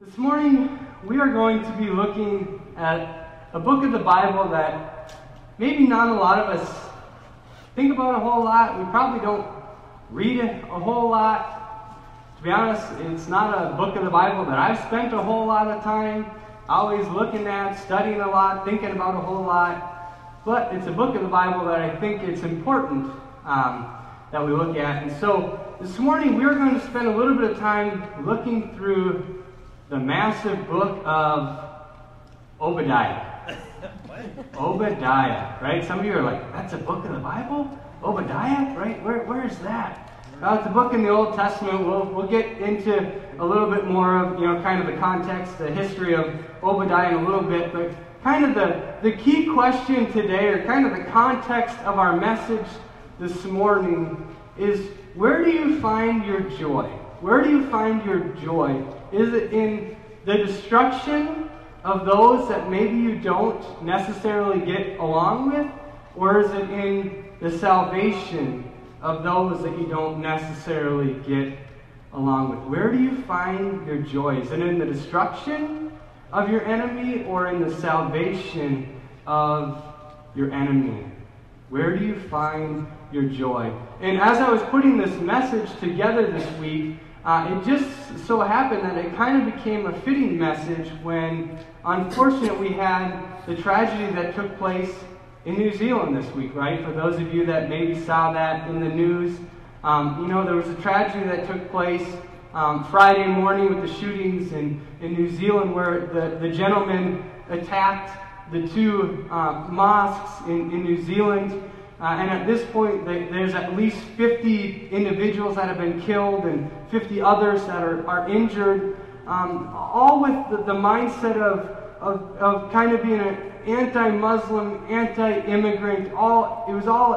This morning, we are going to be looking at a book of the Bible that maybe not a lot of us think about a whole lot. We probably don't read it a whole lot. To be honest, it's not a book of the Bible that I've spent a whole lot of time always looking at, studying a lot, thinking about a whole lot. But it's a book of the Bible that I think it's important um, that we look at. And so this morning, we're going to spend a little bit of time looking through the massive book of Obadiah. Obadiah, right? Some of you are like, that's a book in the Bible? Obadiah, right? Where, where is that? Well, it's a book in the Old Testament. We'll, we'll get into a little bit more of, you know, kind of the context, the history of Obadiah in a little bit. But kind of the, the key question today, or kind of the context of our message this morning, is where do you find your joy? Where do you find your joy is it in the destruction of those that maybe you don't necessarily get along with? Or is it in the salvation of those that you don't necessarily get along with? Where do you find your joy? Is it in the destruction of your enemy or in the salvation of your enemy? Where do you find your joy? And as I was putting this message together this week, uh, it just so happened that it kind of became a fitting message when, unfortunately, we had the tragedy that took place in New Zealand this week, right? For those of you that maybe saw that in the news, um, you know, there was a tragedy that took place um, Friday morning with the shootings in, in New Zealand where the, the gentleman attacked the two uh, mosques in, in New Zealand. Uh, and at this point, they, there's at least 50 individuals that have been killed and 50 others that are, are injured, um, all with the, the mindset of, of, of, kind of being an anti Muslim, anti immigrant. All, it was all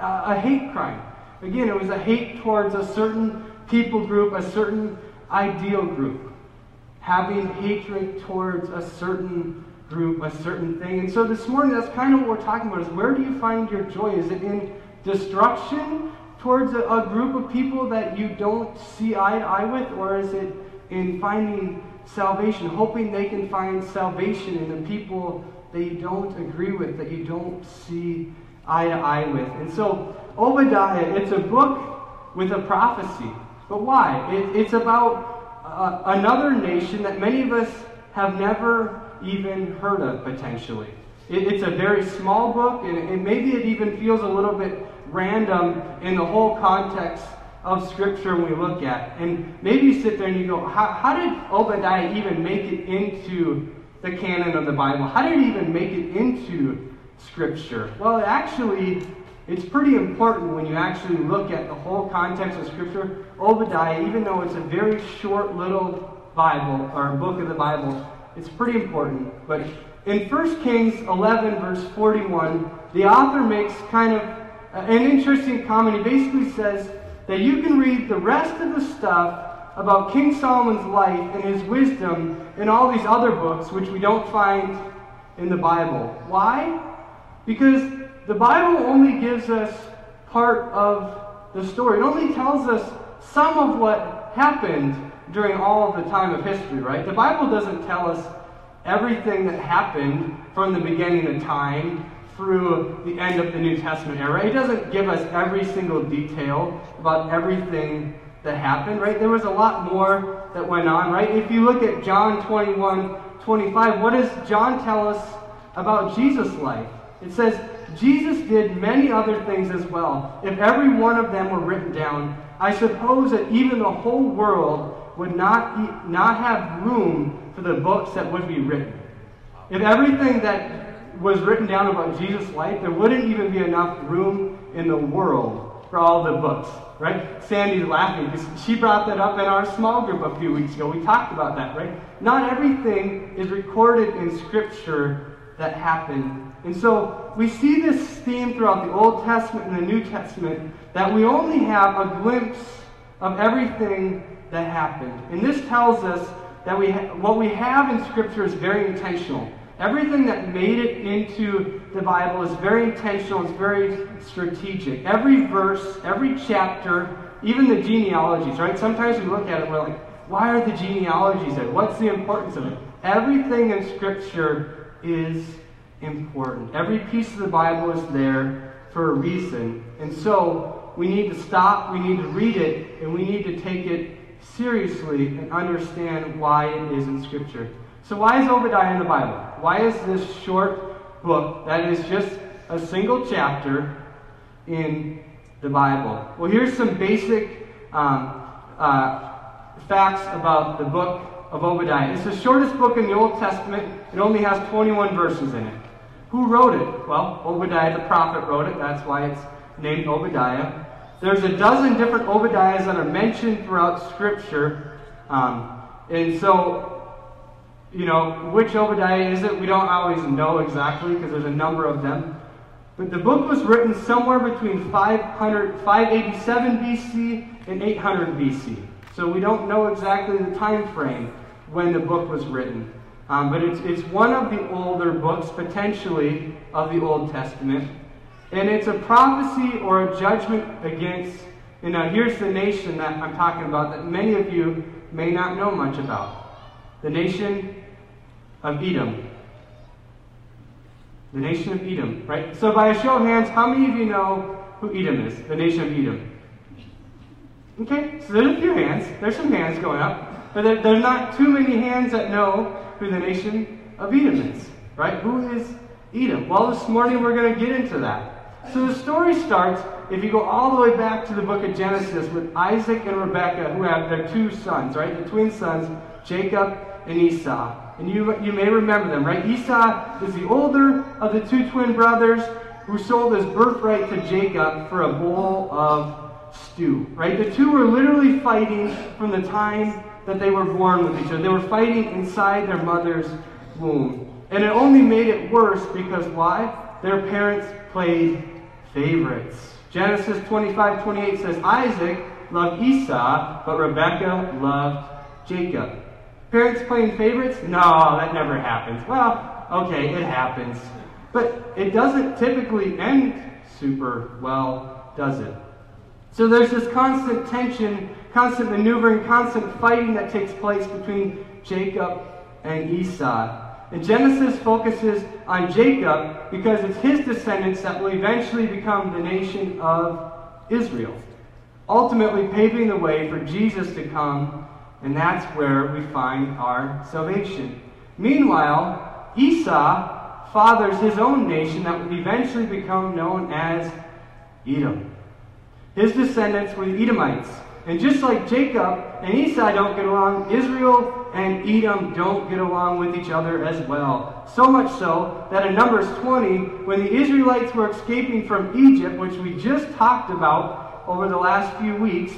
a, a hate crime. Again, it was a hate towards a certain people group, a certain ideal group. Having hatred towards a certain group, a certain thing. And so this morning, that's kind of what we're talking about is where do you find your joy? Is it in destruction towards a, a group of people that you don't see eye to eye with? Or is it in finding salvation, hoping they can find salvation in the people that you don't agree with, that you don't see eye to eye with? And so, Obadiah, it's a book with a prophecy. But why? It, it's about uh, another nation that many of us have never even heard of potentially. It, it's a very small book, and, and maybe it even feels a little bit random in the whole context of Scripture when we look at. And maybe you sit there and you go, how, how did Obadiah even make it into the canon of the Bible? How did he even make it into Scripture? Well, actually, it's pretty important when you actually look at the whole context of Scripture. Obadiah, even though it's a very short little Bible, or book of the Bible, it's pretty important. But in 1 Kings 11, verse 41, the author makes kind of an interesting comment. He basically says that you can read the rest of the stuff about King Solomon's life and his wisdom in all these other books, which we don't find in the Bible. Why? Because the Bible only gives us part of the story. It only tells us some of what happened during all of the time of history, right? The Bible doesn't tell us everything that happened from the beginning of time through the end of the New Testament era. It doesn't give us every single detail about everything that happened, right? There was a lot more that went on, right? If you look at John 21 25, what does John tell us about Jesus' life? It says, Jesus did many other things as well. If every one of them were written down, I suppose that even the whole world would not, be, not have room for the books that would be written. If everything that was written down about Jesus' life, there wouldn't even be enough room in the world for all the books, right? Sandy's laughing because she brought that up in our small group a few weeks ago. We talked about that, right? Not everything is recorded in Scripture that happened. And so we see this theme throughout the Old Testament and the New Testament that we only have a glimpse of everything that happened. And this tells us that we ha- what we have in Scripture is very intentional. Everything that made it into the Bible is very intentional, it's very strategic. Every verse, every chapter, even the genealogies, right? Sometimes we look at it, we're like, Why are the genealogies there? What's the importance of it? Everything in Scripture is important. Every piece of the Bible is there for a reason. And so we need to stop, we need to read it, and we need to take it seriously and understand why it is in Scripture. So, why is Obadiah in the Bible? Why is this short book that is just a single chapter in the Bible? Well, here's some basic um, uh, facts about the book of Obadiah. It's the shortest book in the Old Testament. It only has 21 verses in it. Who wrote it? Well, Obadiah the prophet wrote it. That's why it's named Obadiah. There's a dozen different Obadiahs that are mentioned throughout Scripture. Um, and so, you know, which Obadiah is it? We don't always know exactly because there's a number of them. But the book was written somewhere between 500, 587 BC and 800 BC. So we don't know exactly the time frame when the book was written. Um, but it's, it's one of the older books, potentially, of the Old Testament. And it's a prophecy or a judgment against, you know, here's the nation that I'm talking about that many of you may not know much about the nation of Edom. The nation of Edom, right? So, by a show of hands, how many of you know who Edom is? The nation of Edom. Okay, so there's a few hands. There's some hands going up. But there, there's not too many hands that know who the nation of Edom is, right? Who is Edom? Well, this morning we're going to get into that. So the story starts, if you go all the way back to the book of Genesis, with Isaac and Rebekah, who have their two sons, right? The twin sons, Jacob and Esau. And you, you may remember them, right? Esau is the older of the two twin brothers who sold his birthright to Jacob for a bowl of stew, right? The two were literally fighting from the time that they were born with each other. They were fighting inside their mother's womb. And it only made it worse because why? Their parents played favorites. Genesis 25 28 says, Isaac loved Esau, but Rebekah loved Jacob. Parents playing favorites? No, that never happens. Well, okay, it happens. But it doesn't typically end super well, does it? So there's this constant tension constant maneuvering, constant fighting that takes place between Jacob and Esau. And Genesis focuses on Jacob because it's his descendants that will eventually become the nation of Israel, ultimately paving the way for Jesus to come, and that's where we find our salvation. Meanwhile, Esau fathers his own nation that would eventually become known as Edom. His descendants were the Edomites. And just like Jacob and Esau don't get along, Israel and Edom don't get along with each other as well. So much so that in Numbers 20, when the Israelites were escaping from Egypt, which we just talked about over the last few weeks,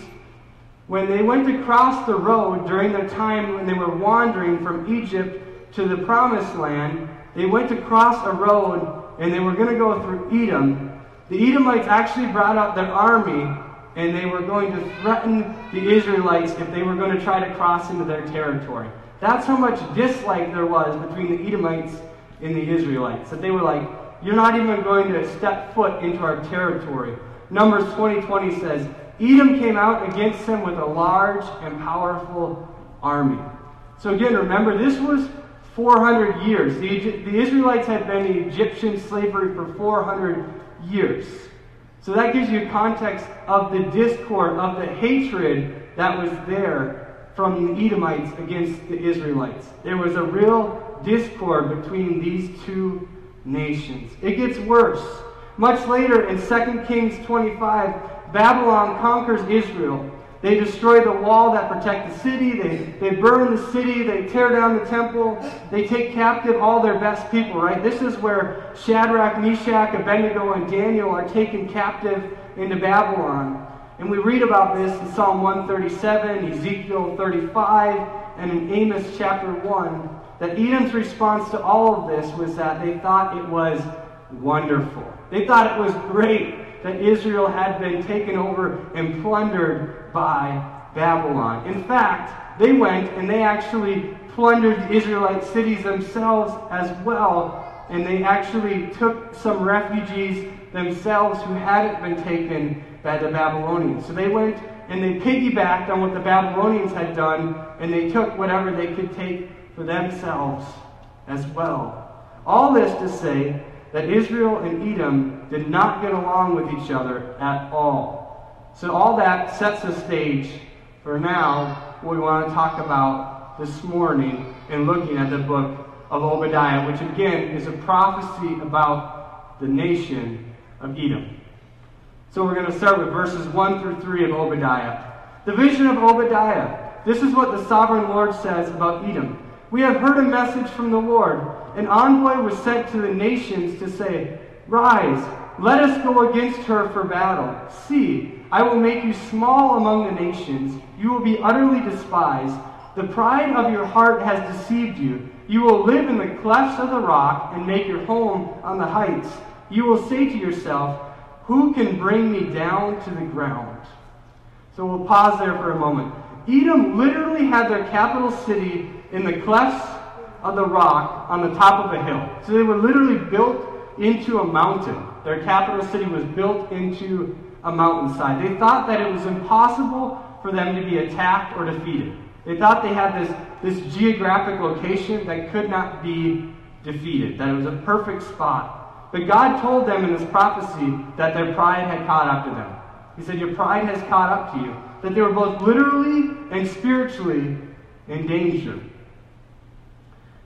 when they went to cross the road during the time when they were wandering from Egypt to the promised land, they went to cross a road and they were going to go through Edom. The Edomites actually brought out their army and they were going to threaten the Israelites if they were going to try to cross into their territory. That's how much dislike there was between the Edomites and the Israelites. That they were like, you're not even going to step foot into our territory. Numbers 20:20 20 says, Edom came out against them with a large and powerful army. So again, remember, this was 400 years. The, the Israelites had been in Egyptian slavery for 400 years. So that gives you context of the discord, of the hatred that was there from the Edomites against the Israelites. There was a real discord between these two nations. It gets worse. Much later in 2 Kings 25, Babylon conquers Israel. They destroy the wall that protect the city. They, they burn the city. They tear down the temple. They take captive all their best people, right? This is where Shadrach, Meshach, Abednego, and Daniel are taken captive into Babylon. And we read about this in Psalm 137, Ezekiel 35, and in Amos chapter 1, that Edom's response to all of this was that they thought it was wonderful. They thought it was great that Israel had been taken over and plundered by Babylon. In fact, they went and they actually plundered the Israelite cities themselves as well, and they actually took some refugees themselves who hadn't been taken by the Babylonians. So they went and they piggybacked on what the Babylonians had done, and they took whatever they could take for themselves as well. All this to say that Israel and Edom did not get along with each other at all. So, all that sets the stage for now what we want to talk about this morning in looking at the book of Obadiah, which again is a prophecy about the nation of Edom. So we're going to start with verses 1 through 3 of Obadiah. The vision of Obadiah. This is what the sovereign Lord says about Edom. We have heard a message from the Lord. An envoy was sent to the nations to say, Rise, let us go against her for battle. See, I will make you small among the nations. You will be utterly despised. The pride of your heart has deceived you. You will live in the clefts of the rock and make your home on the heights. You will say to yourself, who can bring me down to the ground? So we'll pause there for a moment. Edom literally had their capital city in the clefts of the rock on the top of a hill. So they were literally built into a mountain. Their capital city was built into a mountainside. They thought that it was impossible for them to be attacked or defeated. They thought they had this, this geographic location that could not be defeated, that it was a perfect spot. But God told them in this prophecy that their pride had caught up to them. He said, Your pride has caught up to you. That they were both literally and spiritually in danger.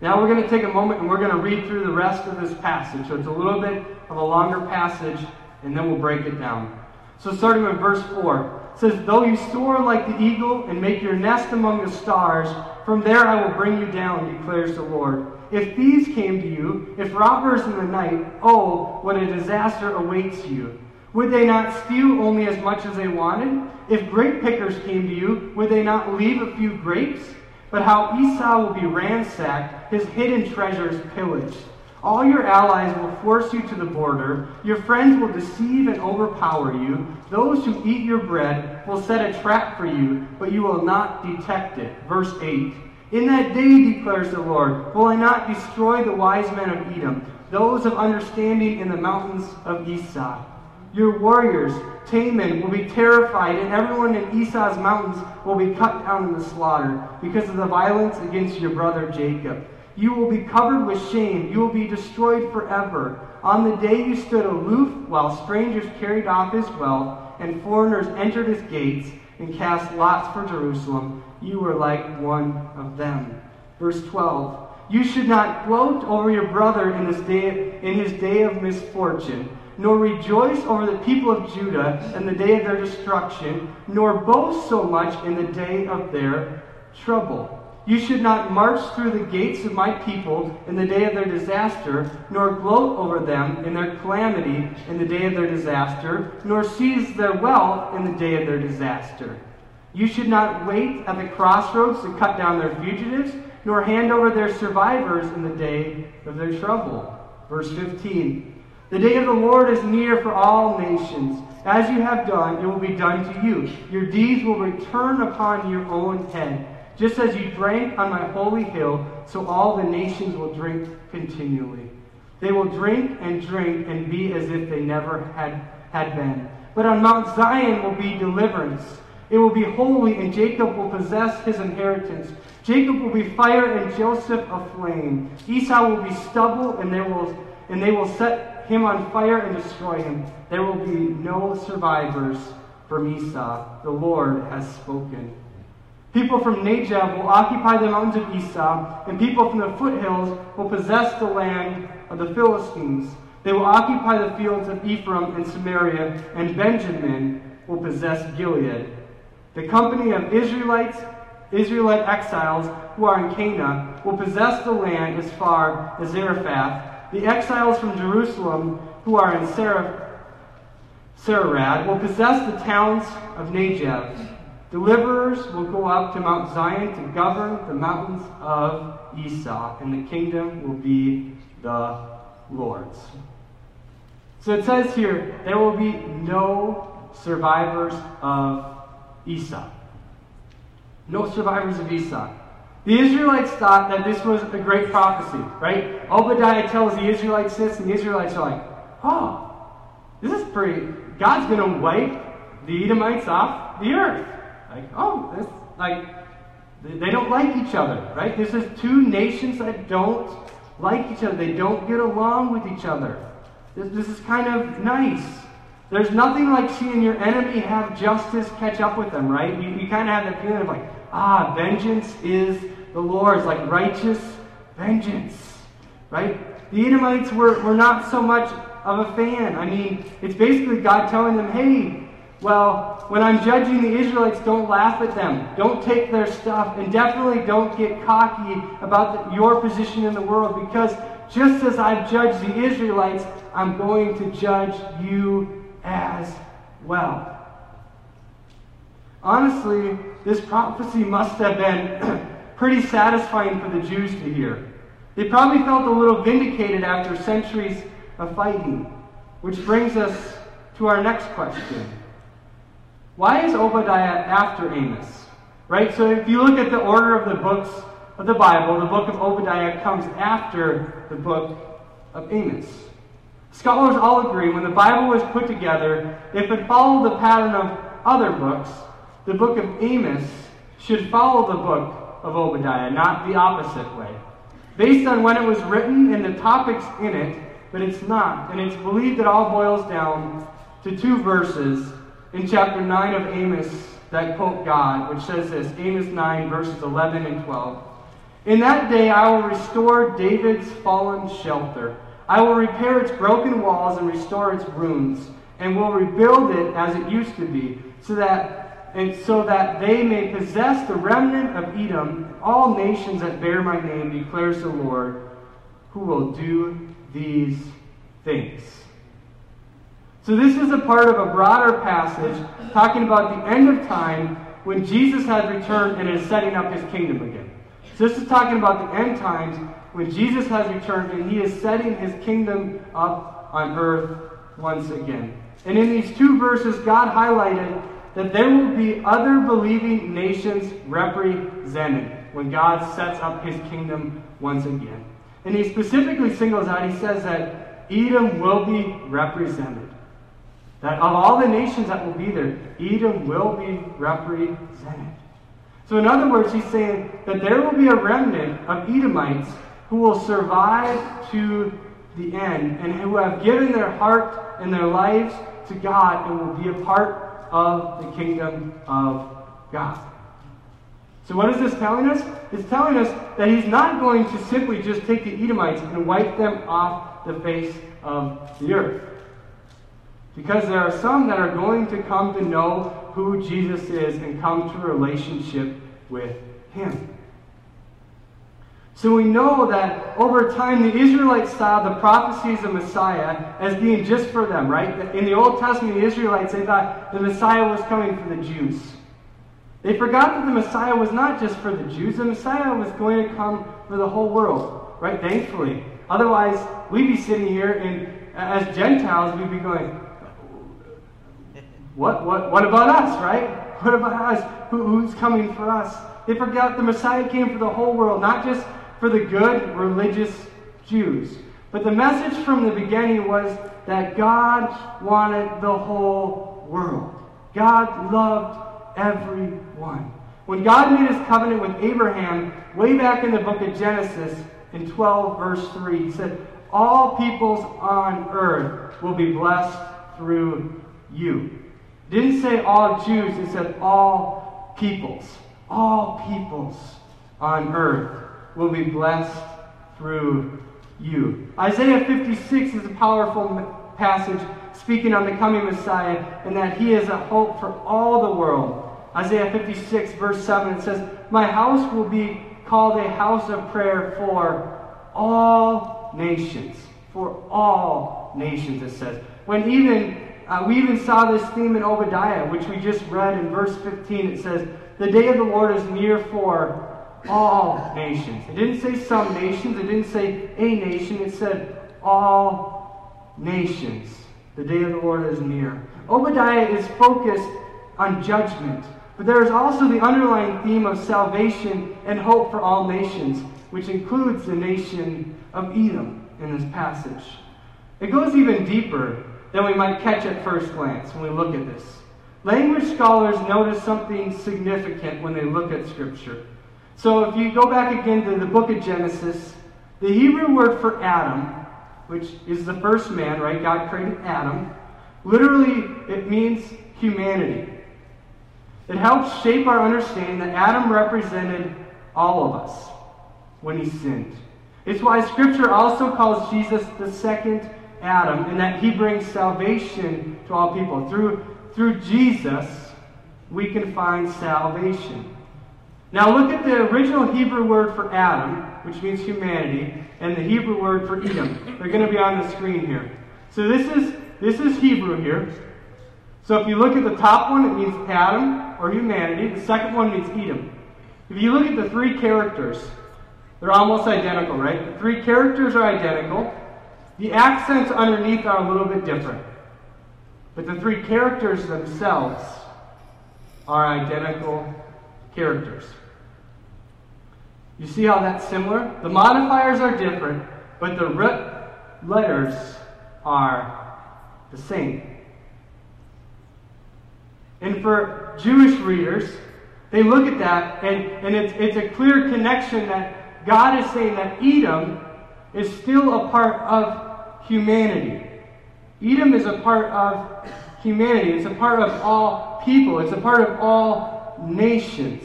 Now we're going to take a moment and we're going to read through the rest of this passage. So it's a little bit of a longer passage, and then we'll break it down. So starting with verse 4, it says, Though you soar like the eagle and make your nest among the stars, from there I will bring you down, declares the Lord. If thieves came to you, if robbers in the night, oh, what a disaster awaits you. Would they not steal only as much as they wanted? If grape pickers came to you, would they not leave a few grapes? But how Esau will be ransacked, his hidden treasures pillaged. All your allies will force you to the border. Your friends will deceive and overpower you. Those who eat your bread will set a trap for you, but you will not detect it. Verse 8. In that day, declares the Lord, will I not destroy the wise men of Edom, those of understanding in the mountains of Esau. Your warriors, Teman, will be terrified, and everyone in Esau's mountains will be cut down in the slaughter because of the violence against your brother Jacob. You will be covered with shame. You will be destroyed forever. On the day you stood aloof while strangers carried off his wealth and foreigners entered his gates and cast lots for Jerusalem, you were like one of them. Verse 12 You should not gloat over your brother in, this day, in his day of misfortune, nor rejoice over the people of Judah in the day of their destruction, nor boast so much in the day of their trouble. You should not march through the gates of my people in the day of their disaster, nor gloat over them in their calamity in the day of their disaster, nor seize their wealth in the day of their disaster. You should not wait at the crossroads to cut down their fugitives, nor hand over their survivors in the day of their trouble. Verse 15 The day of the Lord is near for all nations. As you have done, it will be done to you. Your deeds will return upon your own head. Just as you drank on my holy hill, so all the nations will drink continually. They will drink and drink and be as if they never had, had been. But on Mount Zion will be deliverance it will be holy, and Jacob will possess his inheritance. Jacob will be fire, and Joseph a flame. Esau will be stubble, and they will, and they will set him on fire and destroy him. There will be no survivors from Esau. The Lord has spoken. People from Negev will occupy the mountains of Esau, and people from the foothills will possess the land of the Philistines. They will occupy the fields of Ephraim and Samaria, and Benjamin will possess Gilead. The company of Israelites, Israelite exiles who are in Canaan will possess the land as far as Zarephath. The exiles from Jerusalem who are in Sarah, Saarad will possess the towns of Negev. Deliverers will go up to Mount Zion to govern the mountains of Esau, and the kingdom will be the Lord's. So it says here, there will be no survivors of Esau. No survivors of Esau. The Israelites thought that this was a great prophecy, right? Obadiah tells the Israelites this, and the Israelites are like, oh, this is pretty. God's going to wipe the Edomites off the earth. Like, oh, this, like, they don't like each other, right? This is two nations that don't like each other. They don't get along with each other. This, this is kind of nice. There's nothing like seeing your enemy have justice catch up with them, right? You, you kind of have that feeling of like, ah, vengeance is the Lord's, like righteous vengeance, right? The Edomites were, were not so much of a fan. I mean, it's basically God telling them, hey, well, when I'm judging the Israelites, don't laugh at them. Don't take their stuff. And definitely don't get cocky about the, your position in the world because just as I've judged the Israelites, I'm going to judge you as well. Honestly, this prophecy must have been pretty satisfying for the Jews to hear. They probably felt a little vindicated after centuries of fighting, which brings us to our next question. Why is Obadiah after Amos? Right? So if you look at the order of the books of the Bible, the book of Obadiah comes after the book of Amos. Scholars all agree when the Bible was put together, if it followed the pattern of other books, the book of Amos should follow the book of Obadiah, not the opposite way. Based on when it was written and the topics in it, but it's not. And it's believed it all boils down to two verses in chapter 9 of Amos that quote God, which says this Amos 9, verses 11 and 12. In that day I will restore David's fallen shelter. I will repair its broken walls and restore its ruins, and will rebuild it as it used to be, so that and so that they may possess the remnant of Edom, all nations that bear my name, declares the Lord, who will do these things. So, this is a part of a broader passage talking about the end of time when Jesus has returned and is setting up his kingdom again. So, this is talking about the end times when Jesus has returned and he is setting his kingdom up on earth once again. And in these two verses, God highlighted that there will be other believing nations represented when God sets up his kingdom once again. And he specifically singles out, he says that Edom will be represented. That of all the nations that will be there, Edom will be represented. So, in other words, he's saying that there will be a remnant of Edomites who will survive to the end and who have given their heart and their lives to God and will be a part of the kingdom of God. So, what is this telling us? It's telling us that he's not going to simply just take the Edomites and wipe them off the face of the earth. Because there are some that are going to come to know who Jesus is and come to relationship with him. So we know that over time the Israelites saw the prophecies of Messiah as being just for them, right? In the Old Testament, the Israelites, they thought the Messiah was coming for the Jews. They forgot that the Messiah was not just for the Jews, the Messiah was going to come for the whole world, right? Thankfully. Otherwise, we'd be sitting here and as Gentiles, we'd be going, what, what, what about us, right? What about us? Who, who's coming for us? They forgot the Messiah came for the whole world, not just for the good religious Jews. But the message from the beginning was that God wanted the whole world. God loved everyone. When God made his covenant with Abraham, way back in the book of Genesis, in 12, verse 3, he said, All peoples on earth will be blessed through you. Didn't say all Jews, it said all peoples. All peoples on earth will be blessed through you. Isaiah 56 is a powerful passage speaking on the coming Messiah and that he is a hope for all the world. Isaiah 56, verse 7, it says, My house will be called a house of prayer for all nations. For all nations, it says. When even uh, we even saw this theme in Obadiah, which we just read in verse 15. It says, The day of the Lord is near for all nations. It didn't say some nations, it didn't say a nation, it said all nations. The day of the Lord is near. Obadiah is focused on judgment, but there is also the underlying theme of salvation and hope for all nations, which includes the nation of Edom in this passage. It goes even deeper than we might catch at first glance when we look at this. language scholars notice something significant when they look at Scripture. So if you go back again to the book of Genesis, the Hebrew word for Adam, which is the first man, right? God created Adam. Literally, it means humanity. It helps shape our understanding that Adam represented all of us when he sinned. It's why Scripture also calls Jesus the second Adam, and that he brings salvation to all people. Through, through Jesus, we can find salvation. Now look at the original Hebrew word for Adam, which means humanity, and the Hebrew word for Edom. They're going to be on the screen here. So this is this is Hebrew here. So if you look at the top one, it means Adam or humanity. The second one means Edom. If you look at the three characters, they're almost identical, right? The three characters are identical. The accents underneath are a little bit different. But the three characters themselves are identical characters. You see how that's similar? The modifiers are different, but the root letters are the same. And for Jewish readers, they look at that and, and it's, it's a clear connection that God is saying that Edom is still a part of humanity. Edom is a part of humanity. It's a part of all people. It's a part of all nations.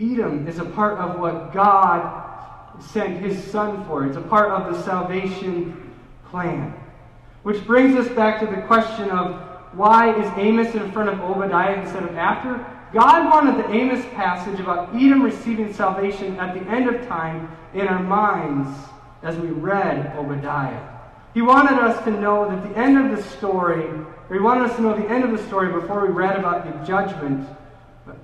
Edom is a part of what God sent his son for. It's a part of the salvation plan. Which brings us back to the question of why is Amos in front of Obadiah instead of after? God wanted the Amos passage about Edom receiving salvation at the end of time in our minds as we read Obadiah. He wanted us to know that the end of the story or he wanted us to know the end of the story before we read about the judgment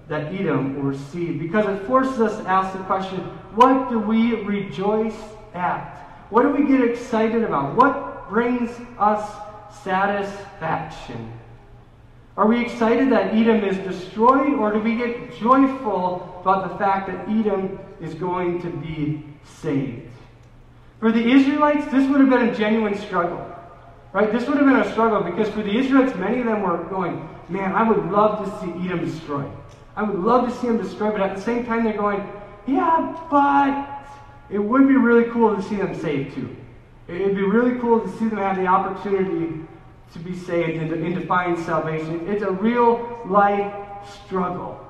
that Edom will receive, because it forces us to ask the question what do we rejoice at? What do we get excited about? What brings us satisfaction? Are we excited that Edom is destroyed, or do we get joyful about the fact that Edom is going to be saved? For the Israelites, this would have been a genuine struggle. Right? This would have been a struggle because for the Israelites, many of them were going, man, I would love to see Edom destroyed. I would love to see them destroyed, but at the same time, they're going, yeah, but it would be really cool to see them saved too. It'd be really cool to see them have the opportunity to be saved and to, and to find salvation. It's a real life struggle.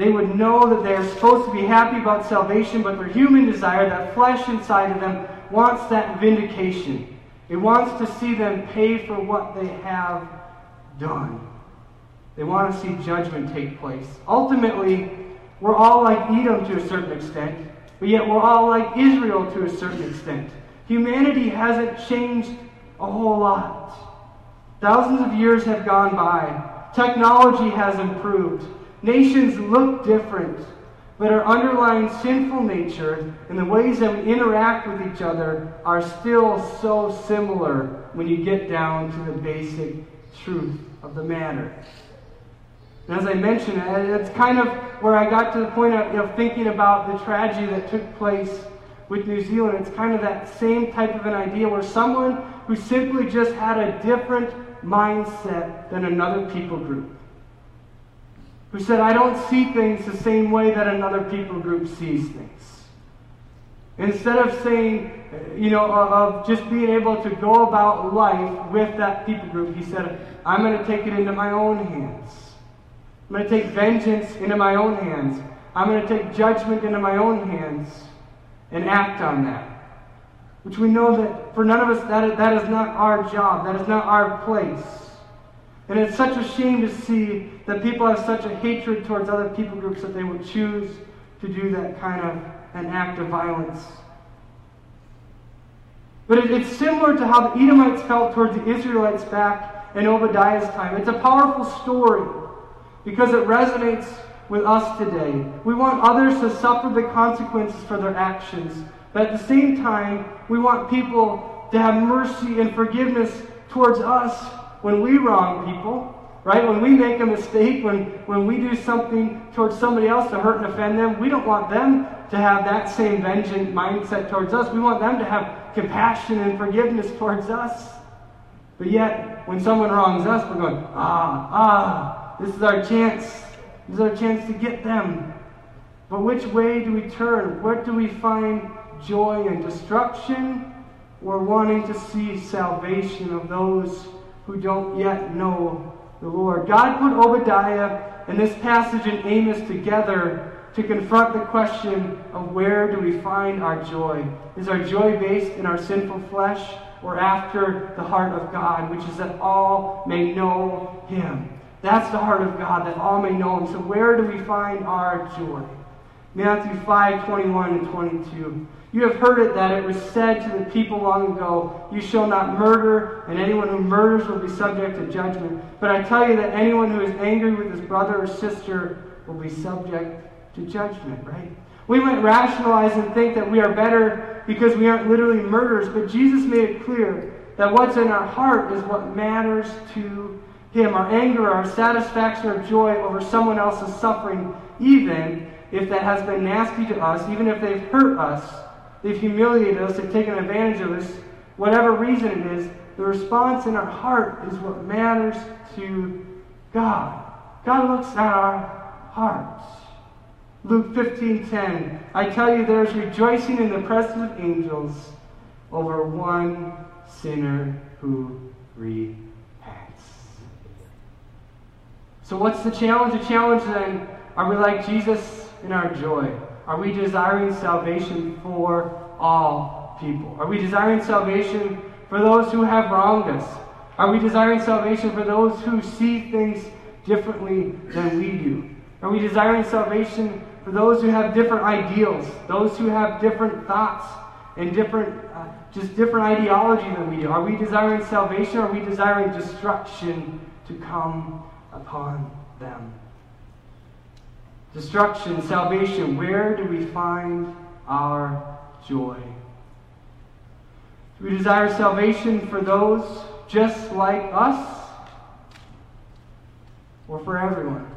They would know that they're supposed to be happy about salvation, but their human desire, that flesh inside of them, wants that vindication. It wants to see them pay for what they have done. They want to see judgment take place. Ultimately, we're all like Edom to a certain extent, but yet we're all like Israel to a certain extent. Humanity hasn't changed a whole lot. Thousands of years have gone by. Technology has improved. Nations look different but our underlying sinful nature and the ways that we interact with each other are still so similar when you get down to the basic truth of the matter. And as I mentioned, it's kind of where I got to the point of, of thinking about the tragedy that took place with New Zealand. It's kind of that same type of an idea where someone who simply just had a different mindset than another people group who said, I don't see things the same way that another people group sees things. Instead of saying, you know, of just being able to go about life with that people group, he said, I'm going to take it into my own hands. I'm going to take vengeance into my own hands. I'm going to take judgment into my own hands and act on that. Which we know that for none of us, that that is not our job. That is not our place. And it's such a shame to see that people have such a hatred towards other people groups that they would choose to do that kind of an act of violence. But it, it's similar to how the Edomites felt towards the Israelites back in Obadiah's time. It's a powerful story because it resonates with us today. We want others to suffer the consequences for their actions, but at the same time, we want people to have mercy and forgiveness towards us when we wrong people, right? When we make a mistake, when, when we do something towards somebody else to hurt and offend them, we don't want them to have that same vengeance mindset towards us. We want them to have compassion and forgiveness towards us. But yet, when someone wrongs us, we're going, ah, ah, this is our chance. This is our chance to get them. But which way do we turn? Where do we find joy in destruction or wanting to see salvation of those who don't yet know the Lord? God put Obadiah and this passage in Amos together to confront the question of where do we find our joy? Is our joy based in our sinful flesh or after the heart of God, which is that all may know Him? That's the heart of God, that all may know Him. So, where do we find our joy? Matthew 5 21 and 22. You have heard it that it was said to the people long ago, You shall not murder, and anyone who murders will be subject to judgment. But I tell you that anyone who is angry with his brother or sister will be subject to judgment, right? We might rationalize and think that we are better because we aren't literally murderers, but Jesus made it clear that what's in our heart is what matters to Him. Our anger, our satisfaction, our joy over someone else's suffering, even if that has been nasty to us, even if they've hurt us, they've humiliated us, they've taken advantage of us, whatever reason it is, the response in our heart is what matters to God. God looks at our hearts. Luke 15:10 I tell you there is rejoicing in the presence of angels over one sinner who repents. So what's the challenge? The challenge then, are we like Jesus in our joy? Are we desiring salvation for all people? Are we desiring salvation for those who have wronged us? Are we desiring salvation for those who see things differently than we do? Are we desiring salvation for those who have different ideals, those who have different thoughts and different, uh, just different ideology than we do? Are we desiring salvation or are we desiring destruction to come upon them? Destruction, salvation, where do we find our joy? Do we desire salvation for those just like us or for everyone?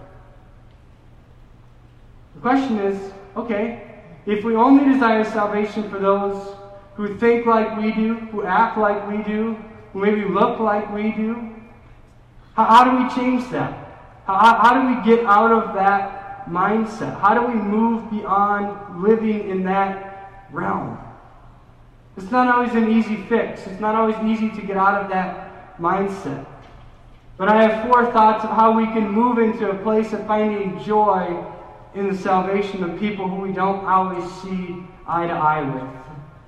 The question is okay, if we only desire salvation for those who think like we do, who act like we do, who maybe look like we do, how, how do we change that? How, how do we get out of that mindset? How do we move beyond living in that realm? It's not always an easy fix. It's not always easy to get out of that mindset. But I have four thoughts of how we can move into a place of finding joy in the salvation of people who we don't always see eye to eye with.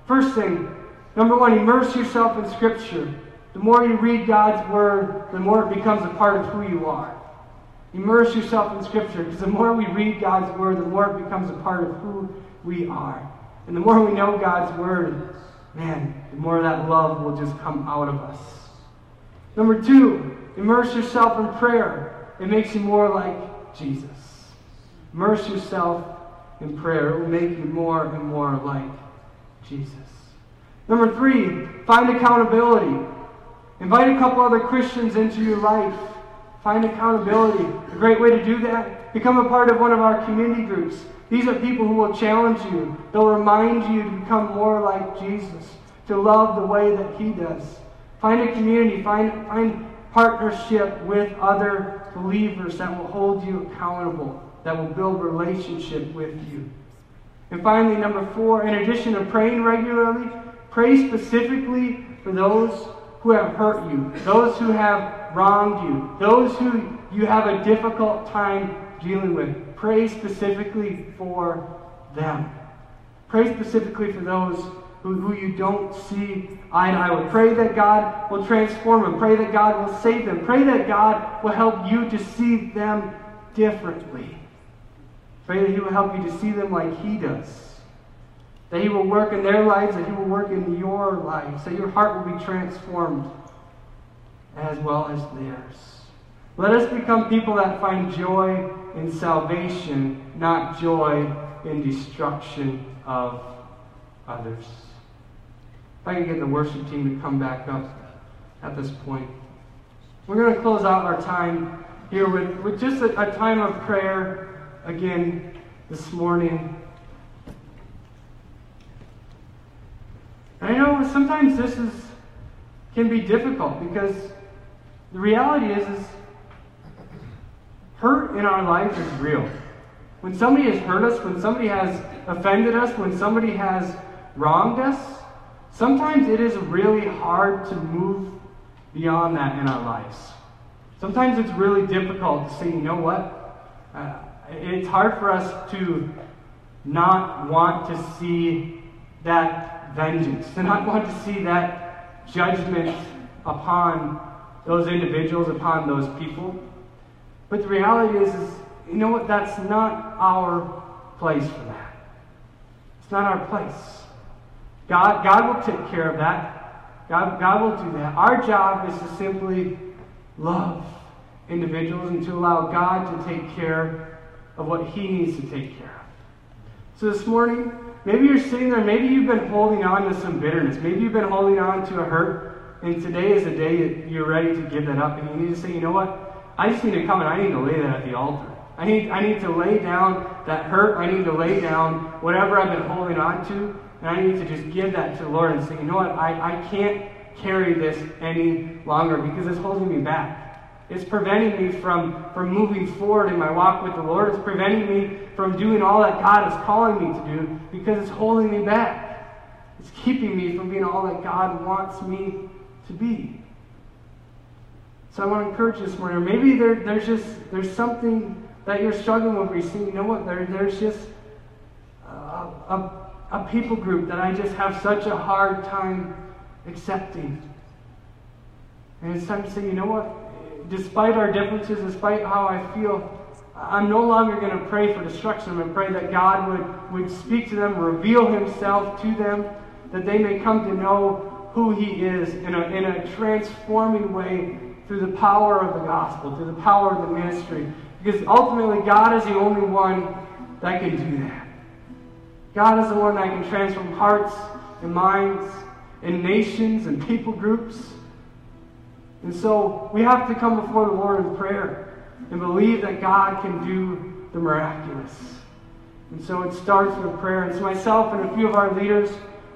First thing, number one, immerse yourself in Scripture. The more you read God's Word, the more it becomes a part of who you are. Immerse yourself in Scripture, because the more we read God's Word, the more it becomes a part of who we are. And the more we know God's Word, man, the more that love will just come out of us. Number two, immerse yourself in prayer. It makes you more like Jesus. Immerse yourself in prayer. It will make you more and more like Jesus. Number three, find accountability. Invite a couple other Christians into your life. Find accountability. A great way to do that, become a part of one of our community groups. These are people who will challenge you. They'll remind you to become more like Jesus, to love the way that He does. Find a community, find, find partnership with other believers that will hold you accountable that will build relationship with you. And finally, number four, in addition to praying regularly, pray specifically for those who have hurt you, those who have wronged you, those who you have a difficult time dealing with. Pray specifically for them. Pray specifically for those who, who you don't see eye to eye with. Pray that God will transform them. Pray that God will save them. Pray that God will help you to see them differently. Pray that He will help you to see them like He does. That He will work in their lives, that He will work in your lives, that your heart will be transformed as well as theirs. Let us become people that find joy in salvation, not joy in destruction of others. If I can get the worship team to come back up at this point. We're going to close out our time here with, with just a, a time of prayer again this morning. And I know sometimes this is can be difficult because the reality is, is hurt in our lives is real. When somebody has hurt us, when somebody has offended us, when somebody has wronged us, sometimes it is really hard to move beyond that in our lives. Sometimes it's really difficult to say, you know what? Uh, it's hard for us to not want to see that vengeance, to not want to see that judgment upon those individuals, upon those people. But the reality is, is you know what? That's not our place for that. It's not our place. God, God will take care of that. God, God will do that. Our job is to simply love individuals and to allow God to take care of what He needs to take care of. So this morning, maybe you're sitting there, maybe you've been holding on to some bitterness. Maybe you've been holding on to a hurt, and today is the day that you're ready to give that up, and you need to say, you know what? I just need to come and I need to lay that at the altar. I need, I need to lay down that hurt. I need to lay down whatever I've been holding on to. And I need to just give that to the Lord and say, you know what? I, I can't carry this any longer because it's holding me back. It's preventing me from, from moving forward in my walk with the Lord. It's preventing me from doing all that God is calling me to do because it's holding me back. It's keeping me from being all that God wants me to be. So I want to encourage this morning. Or maybe there, there's just there's something that you're struggling with where you see, you know what, there, there's just a, a, a people group that I just have such a hard time accepting. And it's time to say, you know what, despite our differences, despite how I feel, I'm no longer going to pray for destruction. I'm going to pray that God would, would speak to them, reveal himself to them, that they may come to know who he is in a, in a transforming way through the power of the gospel, through the power of the ministry. Because ultimately, God is the only one that can do that. God is the one that can transform hearts and minds and nations and people groups. And so we have to come before the Lord in prayer and believe that God can do the miraculous. And so it starts with prayer. And so myself and a few of our leaders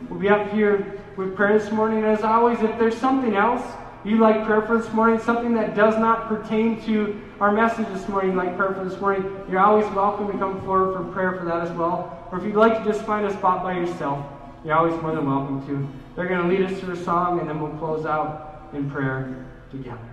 will be up here with prayer this morning. And as always, if there's something else you like prayer for this morning, something that does not pertain to our message this morning, like prayer for this morning, you're always welcome to come forward for prayer for that as well. Or if you'd like to just find a spot by yourself, you're always more than welcome to. They're going to lead us through a song, and then we'll close out in prayer together.